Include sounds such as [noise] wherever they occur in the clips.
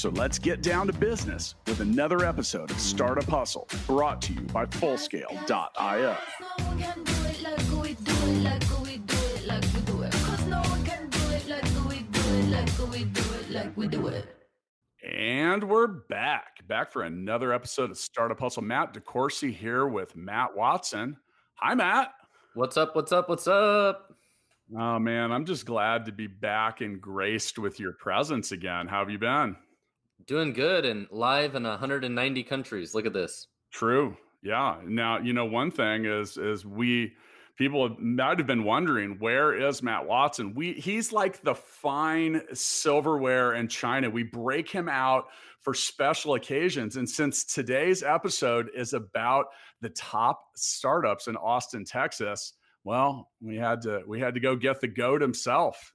So let's get down to business with another episode of Startup Hustle brought to you by Fullscale.io. And we're back, back for another episode of Startup Hustle. Matt DeCoursey here with Matt Watson. Hi, Matt. What's up? What's up? What's up? Oh, man, I'm just glad to be back and graced with your presence again. How have you been? Doing good and live in 190 countries. Look at this. True. Yeah. Now, you know, one thing is is we people might have been wondering where is Matt Watson? We he's like the fine silverware in China. We break him out for special occasions. And since today's episode is about the top startups in Austin, Texas, well, we had to we had to go get the goat himself.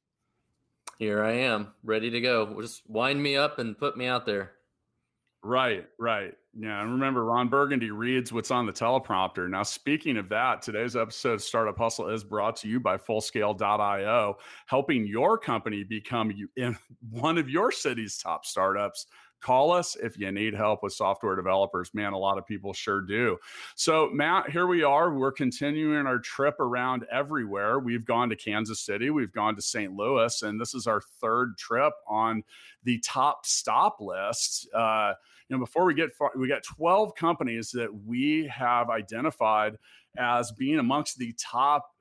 Here I am, ready to go. Just wind me up and put me out there. Right, right. Yeah, and remember, Ron Burgundy reads what's on the teleprompter. Now, speaking of that, today's episode of Startup Hustle is brought to you by Fullscale.io, helping your company become [laughs] one of your city's top startups call us if you need help with software developers. Man, a lot of people sure do. So, Matt, here we are. We're continuing our trip around everywhere. We've gone to Kansas City, we've gone to St. Louis, and this is our third trip on the top stop list. Uh, you know, before we get far, we got 12 companies that we have identified as being amongst the top,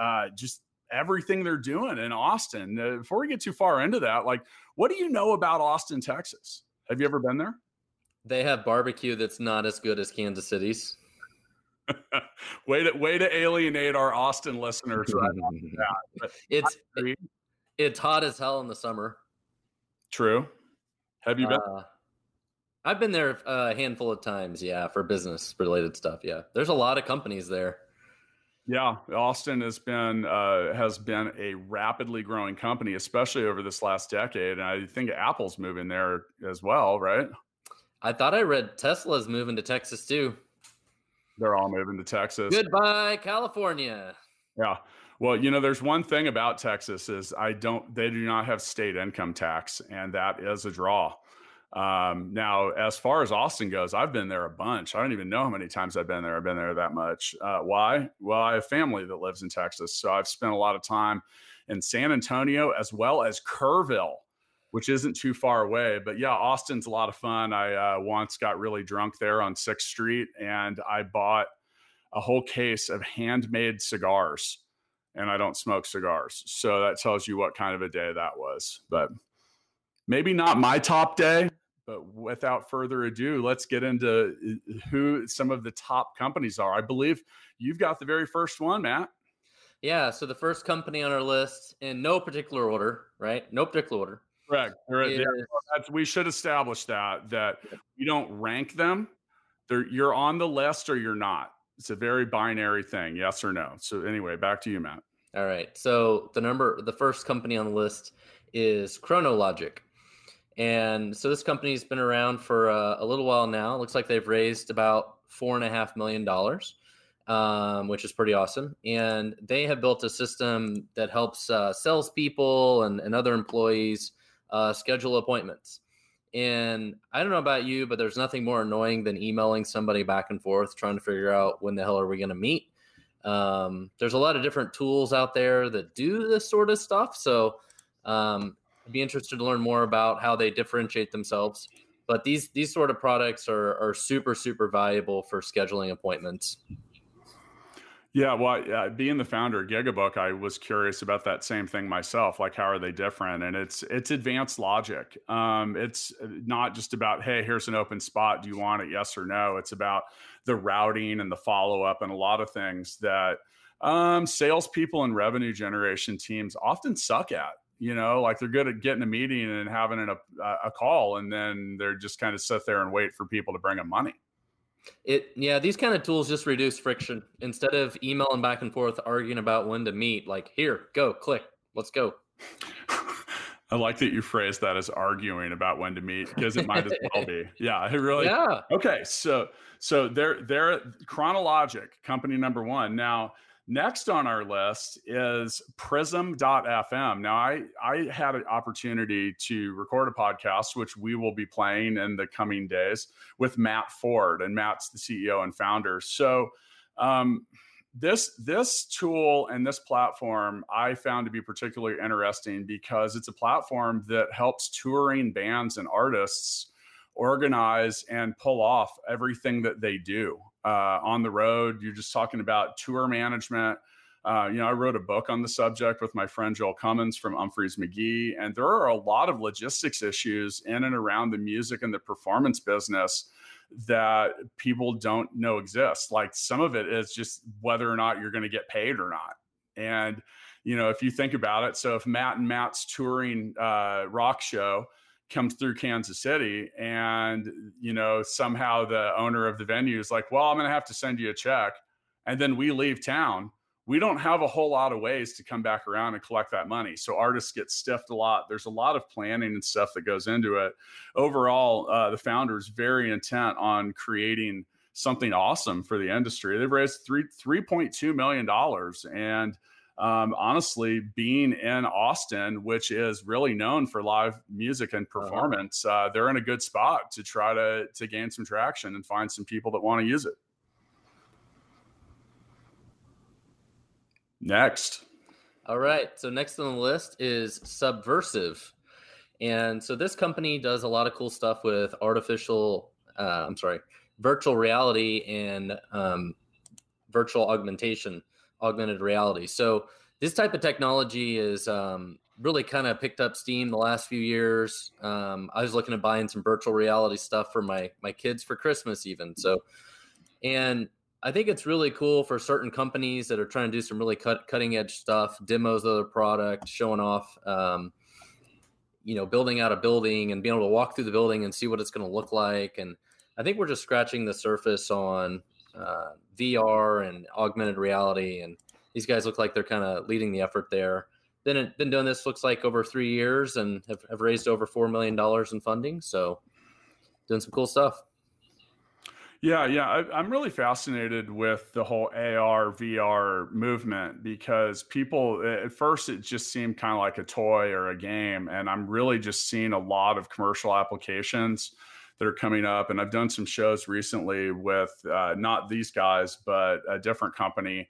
uh, just everything they're doing in Austin. Uh, before we get too far into that, like, what do you know about Austin, Texas? Have you ever been there? They have barbecue that's not as good as Kansas City's. [laughs] way to way to alienate our Austin listeners right [laughs] it's it, it's hot as hell in the summer. True. Have you been? Uh, I've been there a handful of times, yeah, for business related stuff. Yeah, there's a lot of companies there. Yeah, Austin has been uh, has been a rapidly growing company, especially over this last decade, and I think Apple's moving there as well, right? I thought I read Tesla's moving to Texas too. They're all moving to Texas. Goodbye, California. Yeah. Well, you know, there's one thing about Texas is I don't they do not have state income tax, and that is a draw. Um, now, as far as Austin goes, I've been there a bunch. I don't even know how many times I've been there. I've been there that much. Uh, why? Well, I have family that lives in Texas, so I've spent a lot of time in San Antonio as well as Kerrville, which isn't too far away. But yeah, Austin's a lot of fun. I uh, once got really drunk there on Sixth Street, and I bought a whole case of handmade cigars. And I don't smoke cigars, so that tells you what kind of a day that was. But maybe not my top day, but without further ado, let's get into uh, who some of the top companies are. I believe you've got the very first one, Matt. Yeah. So the first company on our list, in no particular order, right? No particular order. Correct. Is, we should establish that that we don't rank them. They're, you're on the list or you're not. It's a very binary thing, yes or no. So anyway, back to you, Matt. All right. So the number, the first company on the list is Kronologic. And so this company's been around for uh, a little while now. It looks like they've raised about four and a half million dollars, um, which is pretty awesome. And they have built a system that helps uh, salespeople and, and other employees uh, schedule appointments. And I don't know about you, but there's nothing more annoying than emailing somebody back and forth trying to figure out when the hell are we going to meet. Um, there's a lot of different tools out there that do this sort of stuff. So um, I'd be interested to learn more about how they differentiate themselves. But these these sort of products are are super super valuable for scheduling appointments. Yeah, well, uh, being the founder of Gigabook, I was curious about that same thing myself. Like, how are they different? And it's it's advanced logic. Um, it's not just about hey, here's an open spot. Do you want it? Yes or no. It's about the routing and the follow up and a lot of things that um, salespeople and revenue generation teams often suck at you know like they're good at getting a meeting and having a, uh, a call and then they're just kind of sit there and wait for people to bring them money It yeah, these kind of tools just reduce friction. Instead of emailing back and forth arguing about when to meet, like here, go, click, let's go. [laughs] I like that you phrased that as arguing about when to meet because it might as well [laughs] be. Yeah, it really. Yeah. Okay, so so they're they're Kronologic, company number one. Now, next on our list is Prism.fm. Now, I I had an opportunity to record a podcast, which we will be playing in the coming days with Matt Ford, and Matt's the CEO and founder. So. Um, this this tool and this platform I found to be particularly interesting because it's a platform that helps touring bands and artists organize and pull off everything that they do uh, on the road. You're just talking about tour management. Uh, you know, I wrote a book on the subject with my friend Joel Cummins from Umphrey's McGee, and there are a lot of logistics issues in and around the music and the performance business that people don't know exist. Like some of it is just whether or not you're going to get paid or not. And, you know, if you think about it, so if Matt and Matt's touring uh, rock show comes through Kansas City and, you know, somehow the owner of the venue is like, well, I'm going to have to send you a check. And then we leave town we don't have a whole lot of ways to come back around and collect that money. So artists get stiffed a lot. There's a lot of planning and stuff that goes into it. Overall, uh, the founder is very intent on creating something awesome for the industry. They've raised three three point two million dollars, and um, honestly, being in Austin, which is really known for live music and uh-huh. performance, uh, they're in a good spot to try to to gain some traction and find some people that want to use it. Next. All right. So next on the list is Subvrsive. And so this company does a lot of cool stuff with artificial, uh, I'm sorry, virtual reality and um, virtual augmentation, augmented reality. So this type of technology is um, really kind of picked up steam the last few years. Um, I was looking at buying some virtual reality stuff for my my kids for Christmas, even. So, and I think it's really cool for certain companies that are trying to do some really cut, cutting edge stuff, demos of their product, showing off, um, you know, building out a building and being able to walk through the building and see what it's going to look like. And I think we're just scratching the surface on uh, VR and augmented reality. And these guys look like they're kind of leading the effort there. Been been doing this looks like over three years and have, have raised over four million dollars in funding. So doing some cool stuff. Yeah, yeah. I, am really fascinated with the whole AR, VR movement because people, at first, it just seemed kind of like a toy or a game. And I'm really just seeing a lot of commercial applications that are coming up. And I've done some shows recently with uh, not these guys, but a different company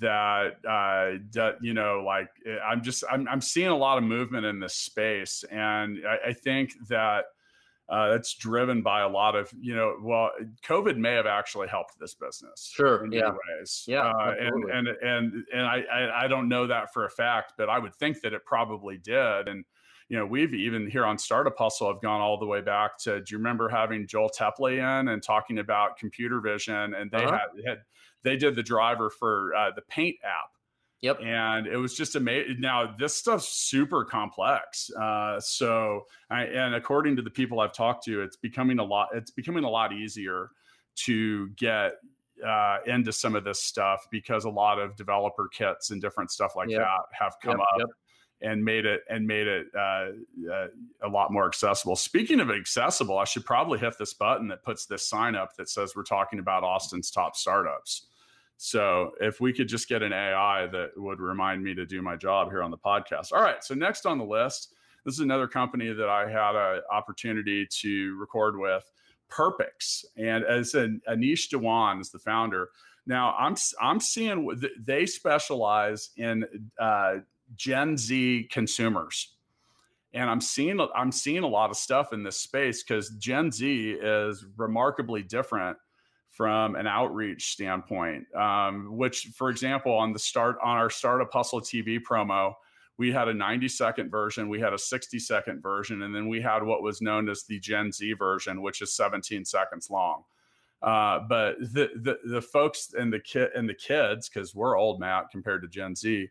that uh that you know like eh, i'm just i'm, I'm seeing a lot of movement in this space. And I, I think that uh, that's driven by a lot of you know well covid may have actually helped this business sure. in yeah. ways. Yeah uh, and and and and I, I, I don't know that for a fact but i would think that it probably did. And you know we've even here on startup hustle have gone all the way back to do you remember having joel tepley in and talking about computer vision and they uh-huh. had, had they did the driver for uh, the paint app Yep. And it was just amazing. Now this stuff's super complex. Uh, so, I, and according to the people I've talked to, it's becoming a lot. It's becoming a lot easier to get uh, into some of this stuff because a lot of developer kits and different stuff like yep. that have come yep, up. Yep. And made it and made it uh, uh, a lot more accessible. Speaking of accessible, I should probably hit this button that puts this sign up that says we're talking about Austin's top startups. So if we could just get an AI that would remind me to do my job here on the podcast. All right. So next on the list, this is another company that I had an opportunity to record with, Perpix, and as an Anish Dewan is the founder. Now I'm I'm seeing they specialize in uh, Gen Z consumers, and I'm seeing I'm seeing a lot of stuff in this space because Gen Z is remarkably different from an outreach standpoint. Um, which, for example, on the start on our Startup Hustle TV promo, we had a 90 second version, we had a 60 second version, and then we had what was known as the Gen Z version, which is 17 seconds long. Uh, but the, the the folks and the kid and the kids, because we're old, Matt, compared to Gen Z,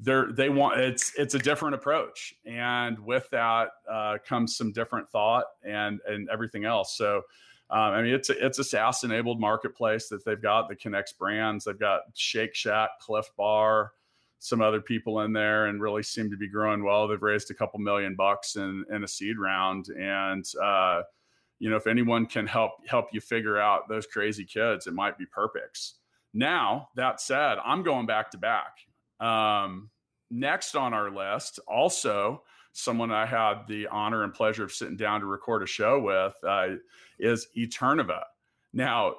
they're they want it's it's a different approach, and with that uh, comes some different thought and and everything else. So Um, I mean, it's a, it's a SaaS enabled marketplace that they've got that connects brands. They've got Shake Shack, Clif Bar, some other people in there, and really seem to be growing well. They've raised a couple million bucks in in a seed round, and uh, you know, if anyone can help help you figure out those crazy kids, it might be Perpix. Now that said, I'm going back to back. Um, next on our list, also someone I had the honor and pleasure of sitting down to record a show with uh, is Eterneva. Now,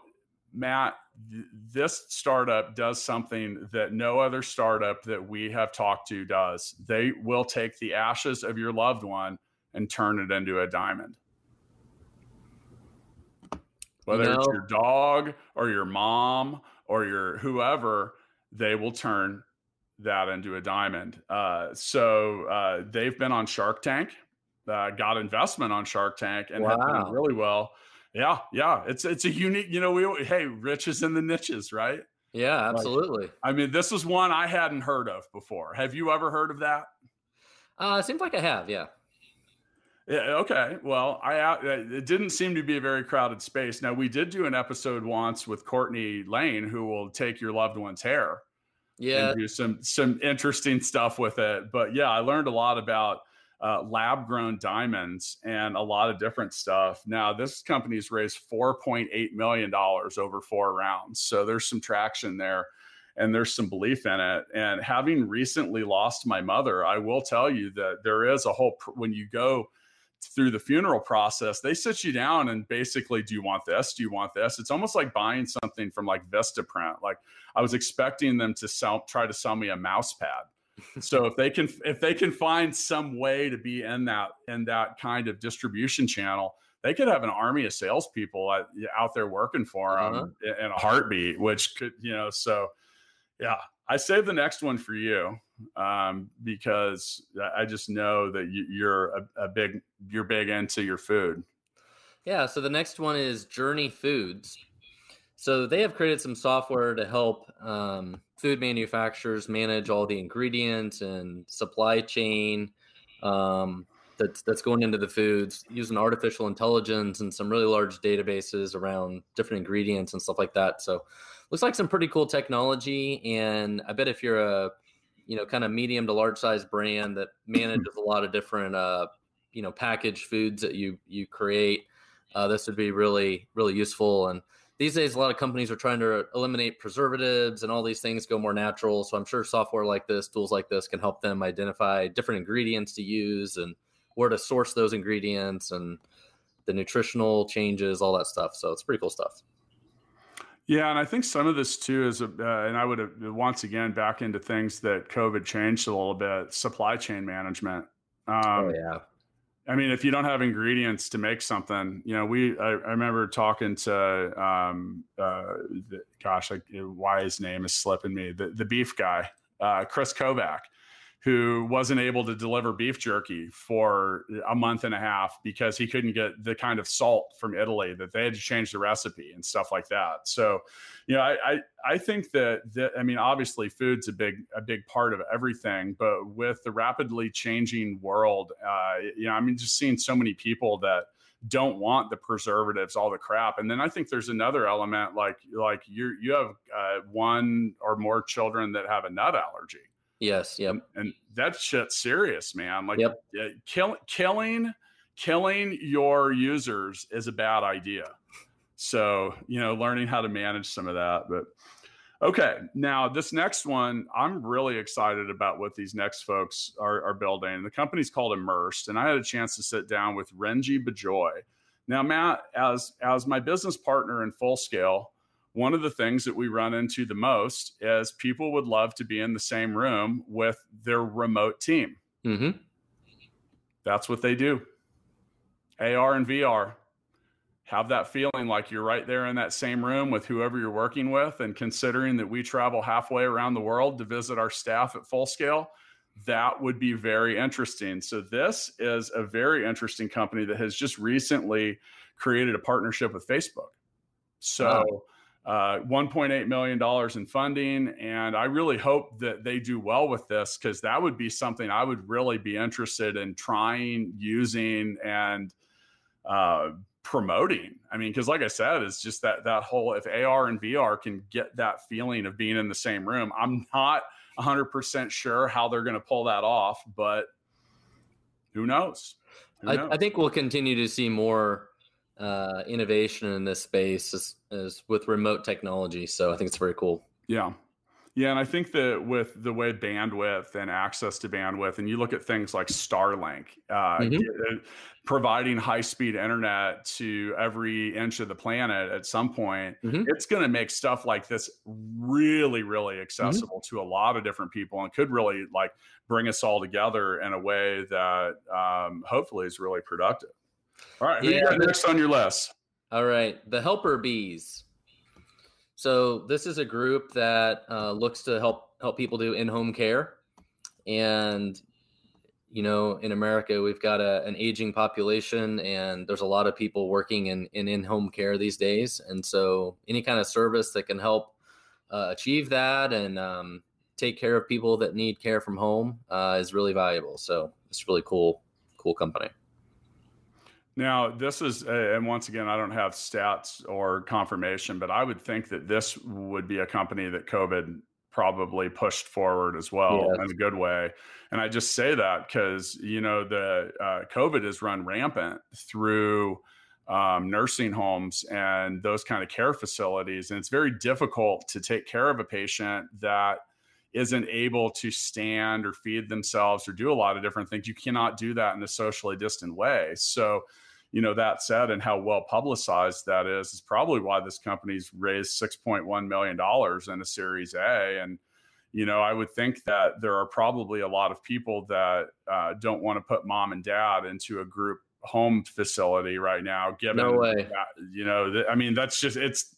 Matt, th- this startup does something that no other startup that we have talked to does. They will take the ashes of your loved one and turn it into a diamond. Whether no. it's your dog or your mom or your whoever, they will turn that into a diamond. Uh, so uh, they've been on Shark Tank, uh, got investment on Shark Tank, and wow. have done really well. Yeah, yeah, it's it's a unique. You know, we hey, rich is in the niches, right? Yeah, absolutely. Like, I mean, this is one I hadn't heard of before. Have you ever heard of that? Uh, seems like I have. Yeah. Yeah. Okay. Well, I uh, it didn't seem to be a very crowded space. Now we did do an episode once with Courtney Lane, who will take your loved one's hair yeah do some some interesting stuff with it but yeah i learned a lot about uh, lab grown diamonds and a lot of different stuff now this company's raised 4.8 million dollars over four rounds so there's some traction there and there's some belief in it and having recently lost my mother i will tell you that there is a whole when you go through the funeral process, they sit you down and basically, do you want this? Do you want this? It's almost like buying something from like Vistaprint. Like I was expecting them to sell, try to sell me a mouse pad. [laughs] so if they can, if they can find some way to be in that in that kind of distribution channel, they could have an army of salespeople out there working for them uh-huh. in a heartbeat. Which could, you know, so yeah, I saved the next one for you um, because I just know that you're a, a, big you're big into your food. Yeah. So the next one is Journey Foods. So they have created some software to help um, food manufacturers manage all the ingredients and supply chain um, that's that's going into the foods using artificial intelligence and some really large databases around different ingredients and stuff like that. So looks like some pretty cool technology. And I bet if you're a you know kind of medium to large size brand that [clears throat] manages a lot of different uh, you know packaged foods that you you create, uh, this would be really really useful. And these days, a lot of companies are trying to eliminate preservatives and all these things go more natural. So I'm sure software like this, tools like this, can help them identify different ingredients to use and where to source those ingredients and the nutritional changes, all that stuff. So it's pretty cool stuff. Yeah, and I think some of this too is, uh, and I would have once again back into things that COVID changed a little bit: supply chain management. Oh, um, oh yeah. I mean, if you don't have ingredients to make something, you know, we I, I remember talking to, um, uh, the, gosh, I, why his name is slipping me, the the beef guy, uh, Chris Kovac who wasn't able to deliver beef jerky for a month and a half because he couldn't get the kind of salt from Italy that they had to change the recipe and stuff like that. So, you know, I I, I think that that I mean, obviously, food's a big a big part of everything, but with the rapidly changing world, uh, you know, I mean, just seeing so many people that don't want the preservatives, all the crap. And then I think there's another element like like you you have uh, one or more children that have a nut allergy Yes. Yep. And that shit's serious, man. Like yep. kill, killing, killing your users is a bad idea. So, you know, learning how to manage some of that. But okay, now this next one, I'm really excited about what these next folks are, are building. The company's called Immersed, and I had a chance to sit down with Renji Bijoy. Now, Matt, as as my business partner in Full Scale, one of the things that we run into the most is people would love to be in the same room with their remote team. Mm-hmm. That's what they do. AR and VR. Have that feeling like you're right there in that same room with whoever you're working with. And considering that we travel halfway around the world to visit our staff at full scale, that would be very interesting. So, this is a very interesting company that has just recently created a partnership with Facebook. So, wow uh, $1.8 million in funding. And I really hope that they do well with this because that would be something I would really be interested in trying, using, and uh, promoting. I mean, because like I said, it's just that that whole if AR and VR can get that feeling of being in the same room. I'm not 100% sure how they're going to pull that off, but who knows? Who knows? I, I, think we'll continue to see more uh, innovation in this space as, as with remote technology. So I think it's very cool. Yeah. Yeah, and I think that with the way bandwidth and access to bandwidth, and you look at things like Starlink, uh, mm-hmm. Providing high speed internet to every inch of the planet at some point, mm-hmm. it's going to make stuff like this really, really mm-hmm. accessible mm-hmm. to a lot of different people and could really like bring us all together in a way that um, hopefully is really productive. All right, who yeah, you got next on your list? All right, the helper bees. So this is a group that uh, looks to help help people do in-home care, and you know, in America, we've got a, an aging population, and there's a lot of people working in in in-home care these days. And so, any kind of service that can help uh, achieve that and um, take care of people that need care from home uh, is really valuable. So it's really cool, cool company. Now, this is, uh, and once again, I don't have stats or confirmation, but I would think that this would be a company that COVID probably pushed forward as well yes. in a good way. And I just say that because, you know, the uh, COVID has run rampant through um, nursing homes and those kind of care facilities. And it's very difficult to take care of a patient that isn't able to stand or feed themselves or do a lot of different things. You cannot do that in a socially distant way. So, you know that said and how well publicized that is is probably why this company's raised 6.1 million dollars in a series a. And you know i would think that there are probably a lot of people that uh, don't want to put mom and dad into a group home facility right now given no way. That, you know th- i mean that's just it's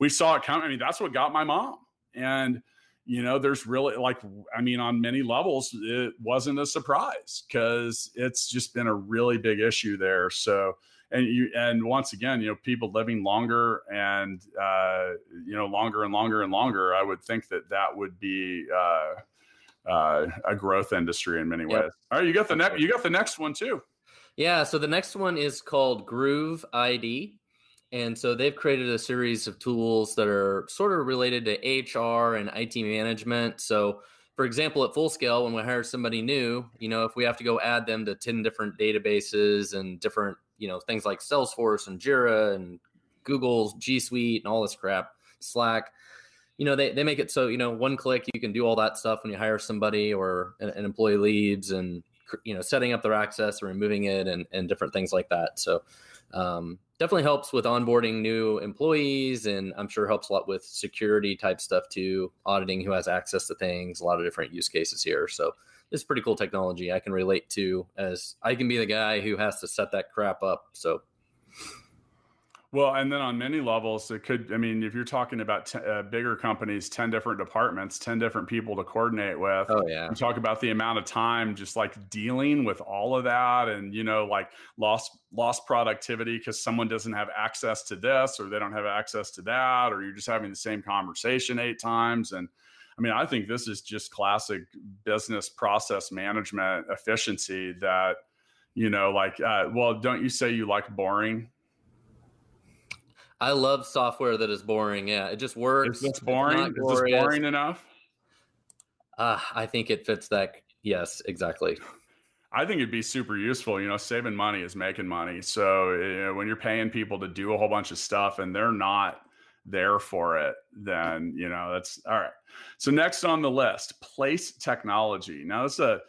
we saw it coming. I mean that's what got my mom. And you know, there's really like, I mean, on many levels, it wasn't a surprise because it's just been a really big issue there. So, and you, and once again, you know, people living longer and, uh, you know, longer and longer and longer, I would think that that would be, uh, uh, a growth industry in many ways. Yep. All right, you got the next. You got the next one too. Yeah. So the next one is called Groove ID. And so they've created a series of tools that are sort of related to HR and IT management. So, for example, at full scale, when we hire somebody new, you know, if we have to go add them to 10 different databases and different, you know, things like Salesforce and Jira and Google's G Suite and all this crap, Slack, you know, they, they make it so, you know, one click, you can do all that stuff when you hire somebody or an, an employee leaves and, you know, setting up their access and removing it and, and different things like that. So, um, definitely helps with onboarding new employees and i'm sure helps a lot with security type stuff too auditing who has access to things a lot of different use cases here. So it's pretty cool technology i can relate to as i can be the guy who has to set that crap up. So well, and then on many levels, it could, I mean, if you're talking about t- uh, bigger companies, 10 different departments, 10 different people to coordinate with. Oh, yeah. You talk about the amount of time just like dealing with all of that and, you know, like lost, lost productivity because someone doesn't have access to this or they don't have access to that, or you're just having the same conversation eight times. And I mean, I think this is just classic business process management efficiency that, you know, like, uh, well, don't you say you like boring? I love software that is boring. Yeah, it just works. Is this boring? Is this boring enough? Uh, I think it fits that. Yes, exactly. I think it'd be super useful. You know, saving money is making money. So you know, when you're paying people to do a whole bunch of stuff and they're not there for it, then you know that's all right. So next on the list, Place Technology. Now this a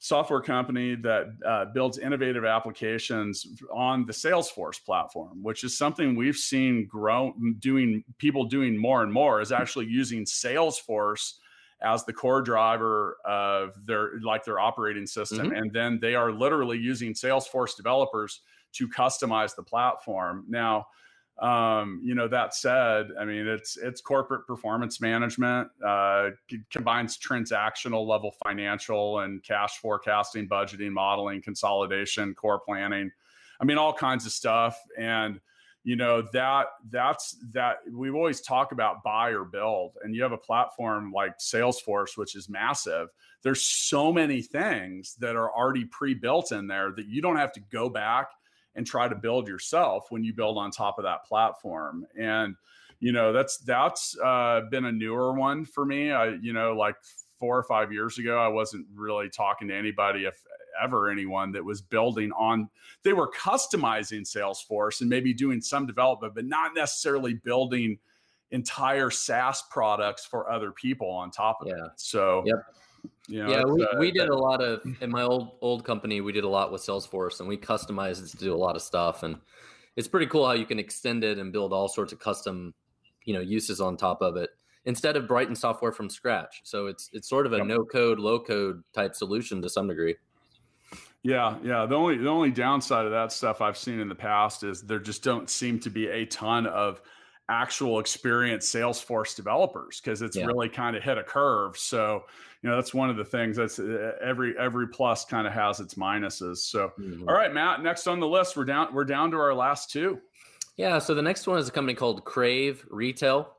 software company that uh, builds innovative applications on the Salesforce platform, which is something we've seen grow doing people doing more and more is actually using Salesforce as the core driver of their like their operating system mm-hmm. and then they are literally using Salesforce developers to customize the platform. Now, um, you know, that said, I mean, it's it's corporate performance management, uh, combines transactional level financial and cash forecasting, budgeting, modeling, consolidation, core planning. I mean, all kinds of stuff. And you know that that's that we always talk about buy or build and you have a platform like salesforce which is massive there's so many things that are already pre-built in there that you don't have to go back and try to build yourself when you build on top of that platform. And you know that's that's uh, been a newer one for me. I you know like four or five years ago, I wasn't really talking to anybody, if ever anyone, that was building on. They were customizing Salesforce and maybe doing some development, but not necessarily building entire SaaS products for other people on top of yeah. it. So, yep. You know, yeah, we, uh, we did a lot of in my old old company. We did a lot with Salesforce, and we customized it to do a lot of stuff. And it's pretty cool how you can extend it and build all sorts of custom, you know, uses on top of it instead of Brighton software from scratch. So it's it's sort of a yep. no code, low code type solution to some degree. Yeah, yeah. The only the only downside of that stuff I've seen in the past is there just don't seem to be a ton of actual experienced Salesforce developers because it's yeah. really kind of hit a curve. So, you know, that's one of the things that's uh, every every plus kind of has its minuses. So, mm-hmm. all right, Matt, next on the list, we're down we're down to our last two. Yeah, so the next one is a company called Crave Retail.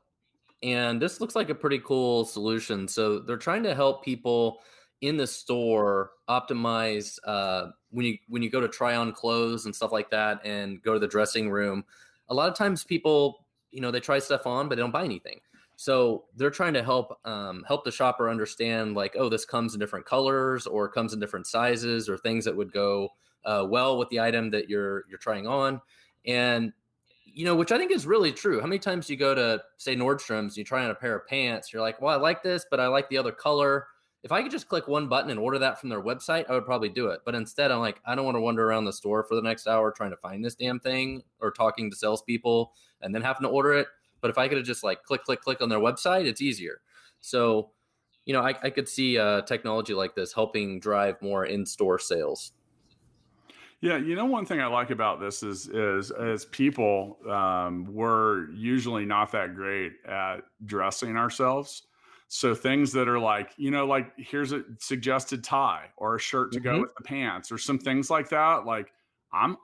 And this looks like a pretty cool solution. So they're trying to help people in the store optimize uh, when you when you go to try on clothes and stuff like that and go to the dressing room a lot of times people you know they try stuff on but they don't buy anything. So they're trying to help um, help the shopper understand like oh this comes in different colors or comes in different sizes or things that would go uh, well with the item that you're you're trying on. And you know which i think is really true. How many times you go to say nordstrom's you try on a pair of pants you're like well i like this but i like the other color if I could just click one button and order that from their website, I would probably do it. But instead, I'm like, I don't want to wander around the store for the next hour trying to find this damn thing or talking to salespeople and then having to order it. But if I could have just like click, click, click on their website, it's easier. So, you know, I, I could see uh, technology like this helping drive more in-store sales. Yeah, you know, one thing I like about this is is as people, um, we're usually not that great at dressing ourselves. So things that are like, you know, like here's a suggested tie or a shirt to mm-hmm. go with the pants or some things like that. Like I'm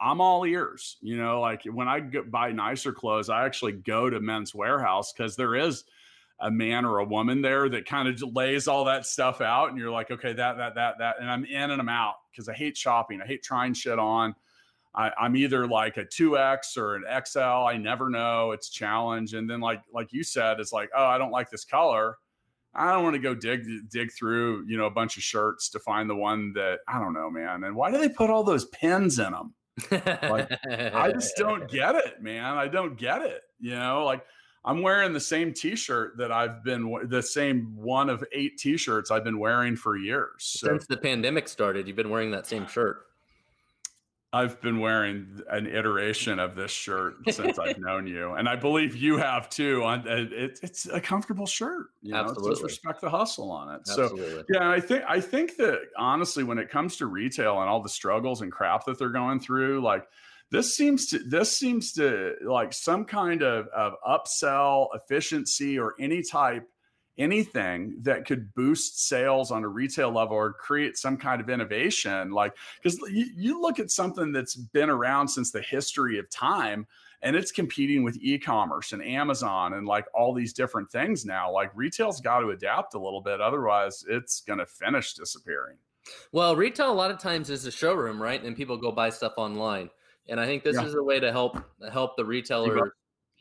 I'm all ears. You know, like when I buy nicer clothes, I actually go to Men's Wearhouse because there is a man or a woman there that kind of lays all that stuff out, and you're like, okay, that that that that, and I'm in and I'm out because I hate shopping. I hate trying shit on. I, am either like a 2x or an XL. I never know. It's challenge. And then like like you said, it's like, oh, I don't like this color. I don't want to go dig dig through, you know, a bunch of shirts to find the one that I don't know, man. And why do they put all those pins in them? like, I just don't [laughs] get it, man. I don't get it. You know, like I'm wearing the same T-shirt that I've been the same one of eight T-shirts I've been wearing for years so. since the pandemic started. You've been wearing that same shirt. I've been wearing an iteration of this shirt since I've [laughs] known you, and I believe you have too. On it, it's a comfortable shirt. You Absolutely. just respect the hustle on it. Absolutely. So yeah, I think I think that honestly, when it comes to retail and all the struggles and crap that they're going through, like this seems to this seems to like some kind of, of upsell efficiency or any type anything that could boost sales on a retail level or create some kind of innovation like because you, you, look at something that's been around since the history of time and it's competing with e-commerce and amazon and like all these different things now like retail's got to adapt a little bit otherwise it's going to finish disappearing. Well retail a lot of times is a showroom right? And people go buy stuff online. And i think this yeah. is a way to help help the retailer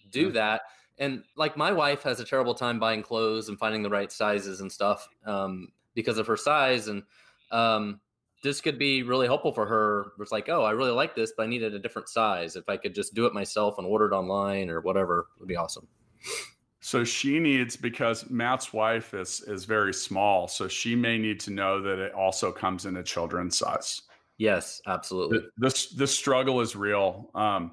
do mm-hmm. that and like my wife has a terrible time buying clothes and finding the right sizes and stuff um, because of her size and um, this could be really helpful for her. It's like oh i really like this but i needed a different size. If i could just do it myself and order it online or whatever it would be awesome. So she needs because matt's wife is is very small so she may need to know that it also comes in a children's size. Yes absolutely. This this struggle is real. Um,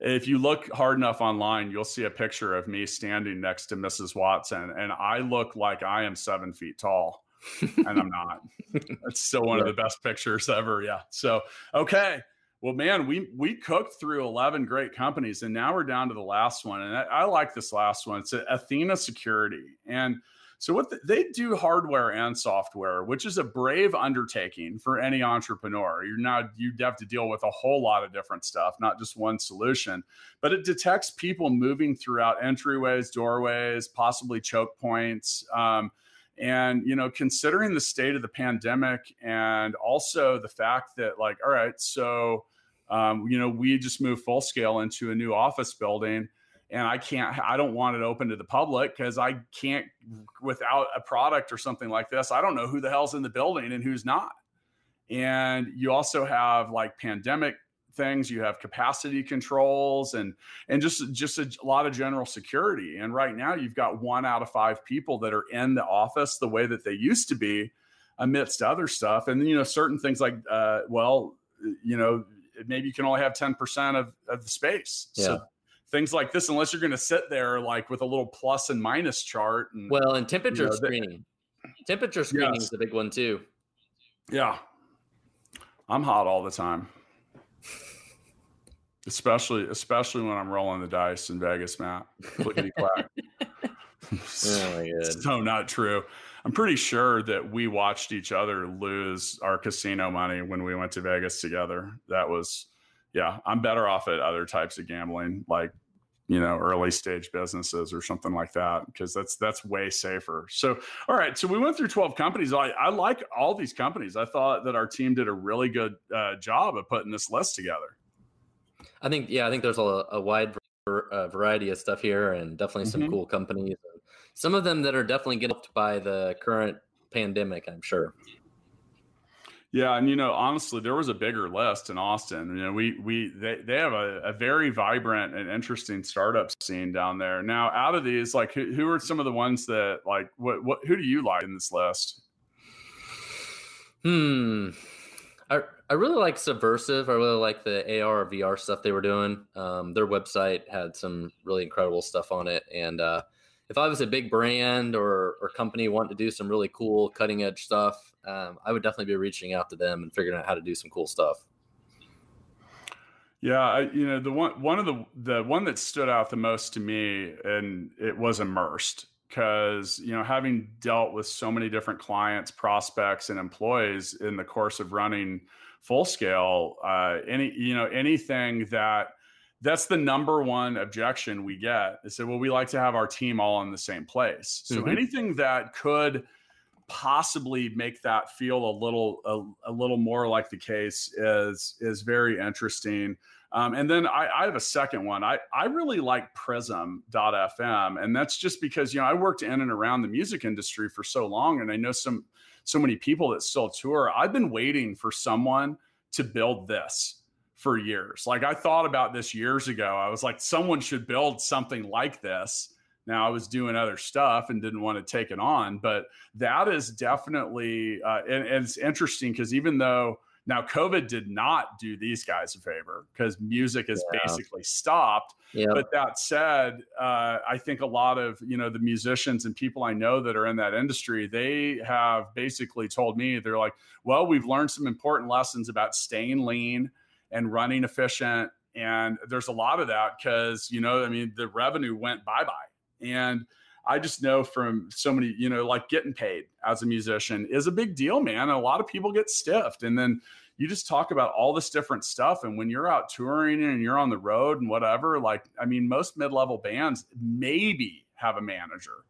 if you look hard enough online, you'll see a picture of me standing next to Mrs. Watson, and I look like I am seven feet tall, and I'm not. [laughs] That's still one of the best pictures ever. Yeah. So okay. Well, man, we we cooked through eleven great companies, and now we're down to the last one, and I, I like this last one. It's Athena Security, and so what the, they do hardware and software, which is a brave undertaking for any entrepreneur. You're not you have to deal with a whole lot of different stuff, not just one solution. But it detects people moving throughout entryways, doorways, possibly choke points. Um, and you know, considering the state of the pandemic and also the fact that like, all right, so Um, you know, we just moved full scale into a new office building and I can't, I don't want it open to the public because I can't, without a product or something like this, I don't know who the hell's in the building and who's not. And you also have like pandemic things. You have capacity controls and and just just a, lot of general security. And right now you've got one out of five people that are in the office the way that they used to be amidst other stuff. And you know certain things like uh, well you know maybe you can only have 10% of, of the space. Yeah. so things like this unless you're going to sit there like with a little plus and minus chart and well and temperature you know, screening. Temperature screening yes. is a big one too. Yeah. I'm hot all the time. Especially especially when i'm rolling the dice in vegas matt. Clickety clack. [laughs] [laughs] Oh my god. So not true. I'm pretty sure that we watched each other lose our casino money when we went to vegas together. That was yeah i'm better off at other types of gambling like you know early stage businesses or something like that because that's that's way safer. So all right so we went through 12 companies. I, I like all these companies. I thought that our team did a really good uh, job of putting this list together. I think yeah i think there's a, a wide uh, variety of stuff here and definitely some mm-hmm. cool companies some of them that are definitely getting helped by the current pandemic i'm sure yeah, and you know, honestly, there was a bigger list in Austin. You know, we we they, they have a, a very vibrant and interesting startup scene down there. Now, out of these, like who, who are some of the ones that like what what who do you like in this list? Hmm. I, I really like Subvrsive. I really like the AR VR stuff they were doing. Um, their website had some really incredible stuff on it, and uh, if I was a big brand or or company wanting to do some really cool cutting edge stuff, um, I would definitely be reaching out to them and figuring out how to do some cool stuff. Yeah, I, you know the one one of the the one that stood out the most to me, and it was immersed because you know having dealt with so many different clients, prospects, and employees in the course of running full scale, uh, any you know anything that that's the number one objection we get. They say, well, we like to have our team all in the same place. So mm-hmm. anything that could possibly make that feel a little a, a, little more like the case is is very interesting. Um, and then I, I, have a second one. I, I really like Prism.fm, and that's just because you know I worked in and around the music industry for so long, and I know some so many people that still tour. I've been waiting for someone to build this for years. Like I thought about this years ago. I was like, someone should build something like this now I was doing other stuff and didn't want to take it on, but that is definitely uh, and, and it's interesting because even though now COVID did not do these guys a favor because music is yeah. basically stopped. Yep. But that said, uh, I think a lot of you know the musicians and people I know that are in that industry, they have basically told me they're like, well, we've learned some important lessons about staying lean and running efficient. And there's a lot of that because you know, I mean, the revenue went bye bye and I just know from so many, you know, like getting paid as a musician is a big deal, man. a lot of people get stiffed. And then you just talk about all this different stuff. And when you're out touring and you're on the road and whatever, like, I mean, most mid level bands maybe have a manager,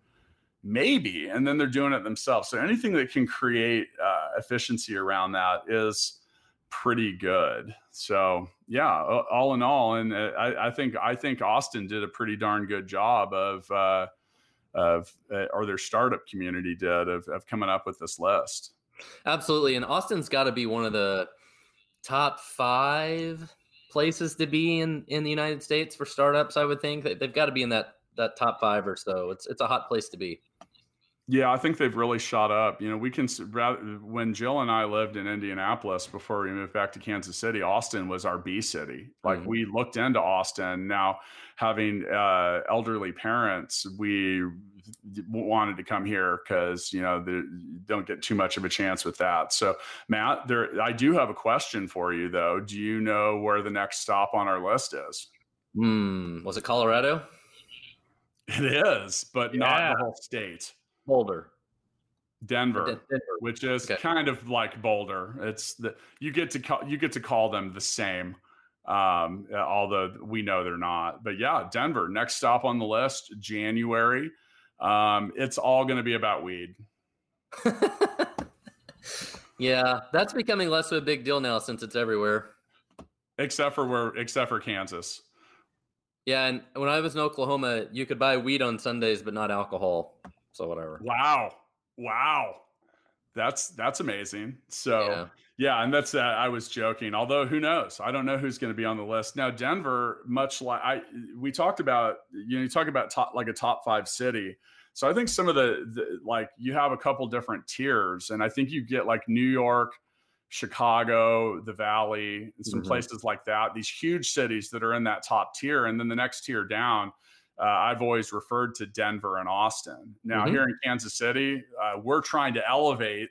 maybe, and then they're doing it themselves. So anything that can create uh, efficiency around that is pretty good. So yeah, all in all, and uh, I, I, think I think Austin did a pretty darn good job of uh, of uh, or their startup community did of, of coming up with this list. Absolutely, and Austin's got to be one of the top five places to be in in the United States for startups. I would think they've got to be in that that top five or so. It's it's a hot place to be. Yeah, I think they've really shot up. You know, we can when Jill and I lived in Indianapolis before we moved back to Kansas City, Austin was our B city. Like mm-hmm. we looked into Austin. Now, having uh, elderly parents, we wanted to come here because you know they don't get too much of a chance with that. So, Matt, there, I do have a question for you though. Do you know where the next stop on our list is? Hmm. Was it Colorado? It is, but yeah. not the whole state. Boulder. Denver, Denver, which is okay. kind of like Boulder. It's the you get to call you get to call them the same, um, although we know they're not. But yeah, Denver. Next stop on the list, January. Um, it's all going to be about weed. [laughs] yeah, that's becoming less of a big deal now since it's everywhere. except for where, except for Kansas. Yeah, and when I was in Oklahoma, you could buy weed on Sundays, but not alcohol. So whatever. Wow, wow, that's that's amazing. So yeah, yeah and that's uh, I was joking. Although who knows? I don't know who's going to be on the list now. Denver, much like I, we talked about. You know, you talk about top like a top five city. So I think some of the, the like you have a couple different tiers, and I think you get like New York Chicago, the Valley, and some mm-hmm. places like that, these huge cities that are in that top tier. And then the next tier down, uh, I've always referred to Denver and Austin. Now, mm-hmm. here in Kansas City, uh, we're trying to elevate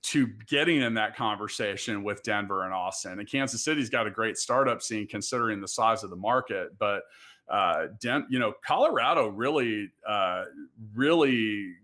to getting in that conversation with Denver and Austin. And Kansas City's got a great startup scene considering the size of the market. But, uh, Den- you know, Colorado really, uh, really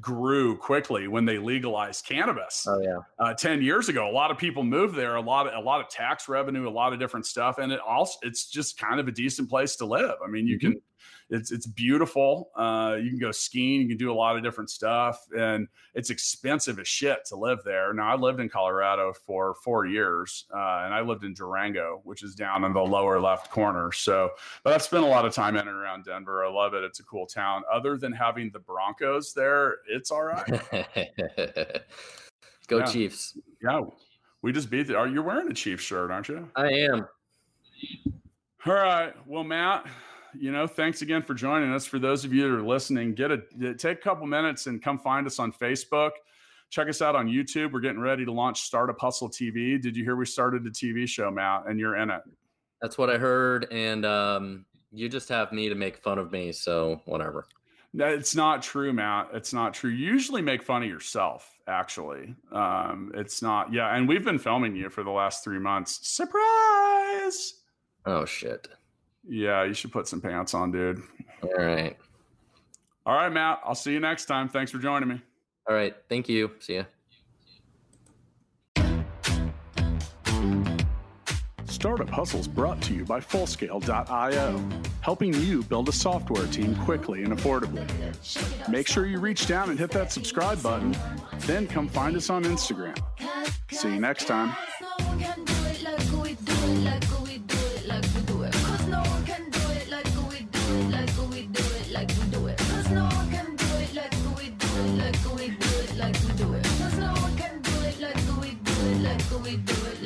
grew quickly when they legalized cannabis. Oh yeah, uh, ten years ago, a lot of people moved there. A lot of a lot of tax revenue, a lot of different stuff, and it also it's just kind of a decent place to live. I mean, you mm-hmm. can it's it's beautiful. Uh, you can go skiing. You can do a lot of different stuff, and it's expensive as shit to live there. Now, I lived in Colorado for four years, uh, and I lived in Durango, which is down in the lower left corner. So, but I've spent a lot of time in and around Denver. I love it. It's a cool town. Other than having the Broncos there, it's all right. [laughs] go yeah. Chiefs! Yeah, we just beat. The, are you wearing a Chiefs shirt? Aren't you? I am. All right. Well, Matt you know, thanks again for joining us. For those of you that are listening, get a take a couple minutes and come find us on Facebook. Check us out on YouTube. We're getting ready to launch Startup Hustle TV. Did you hear we started a TV show, Matt? And you're in it. That's what I heard. And um, you just have me to make fun of me, so whatever. It's not true, Matt. It's not true. You usually make fun of yourself, actually. Um, it's not, yeah. And we've been filming you for the last three months. Surprise! Oh, shit. Yeah, you should put some pants on, dude. All right. All right, Matt. I'll see you next time. Thanks for joining me. All right. Thank you. See ya. Startup Hustles brought to you by Fullscale.io, helping you build a software team quickly and affordably. Make sure you reach down and hit that subscribe button, then come find us on Instagram. See you next time.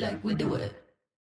like we do it.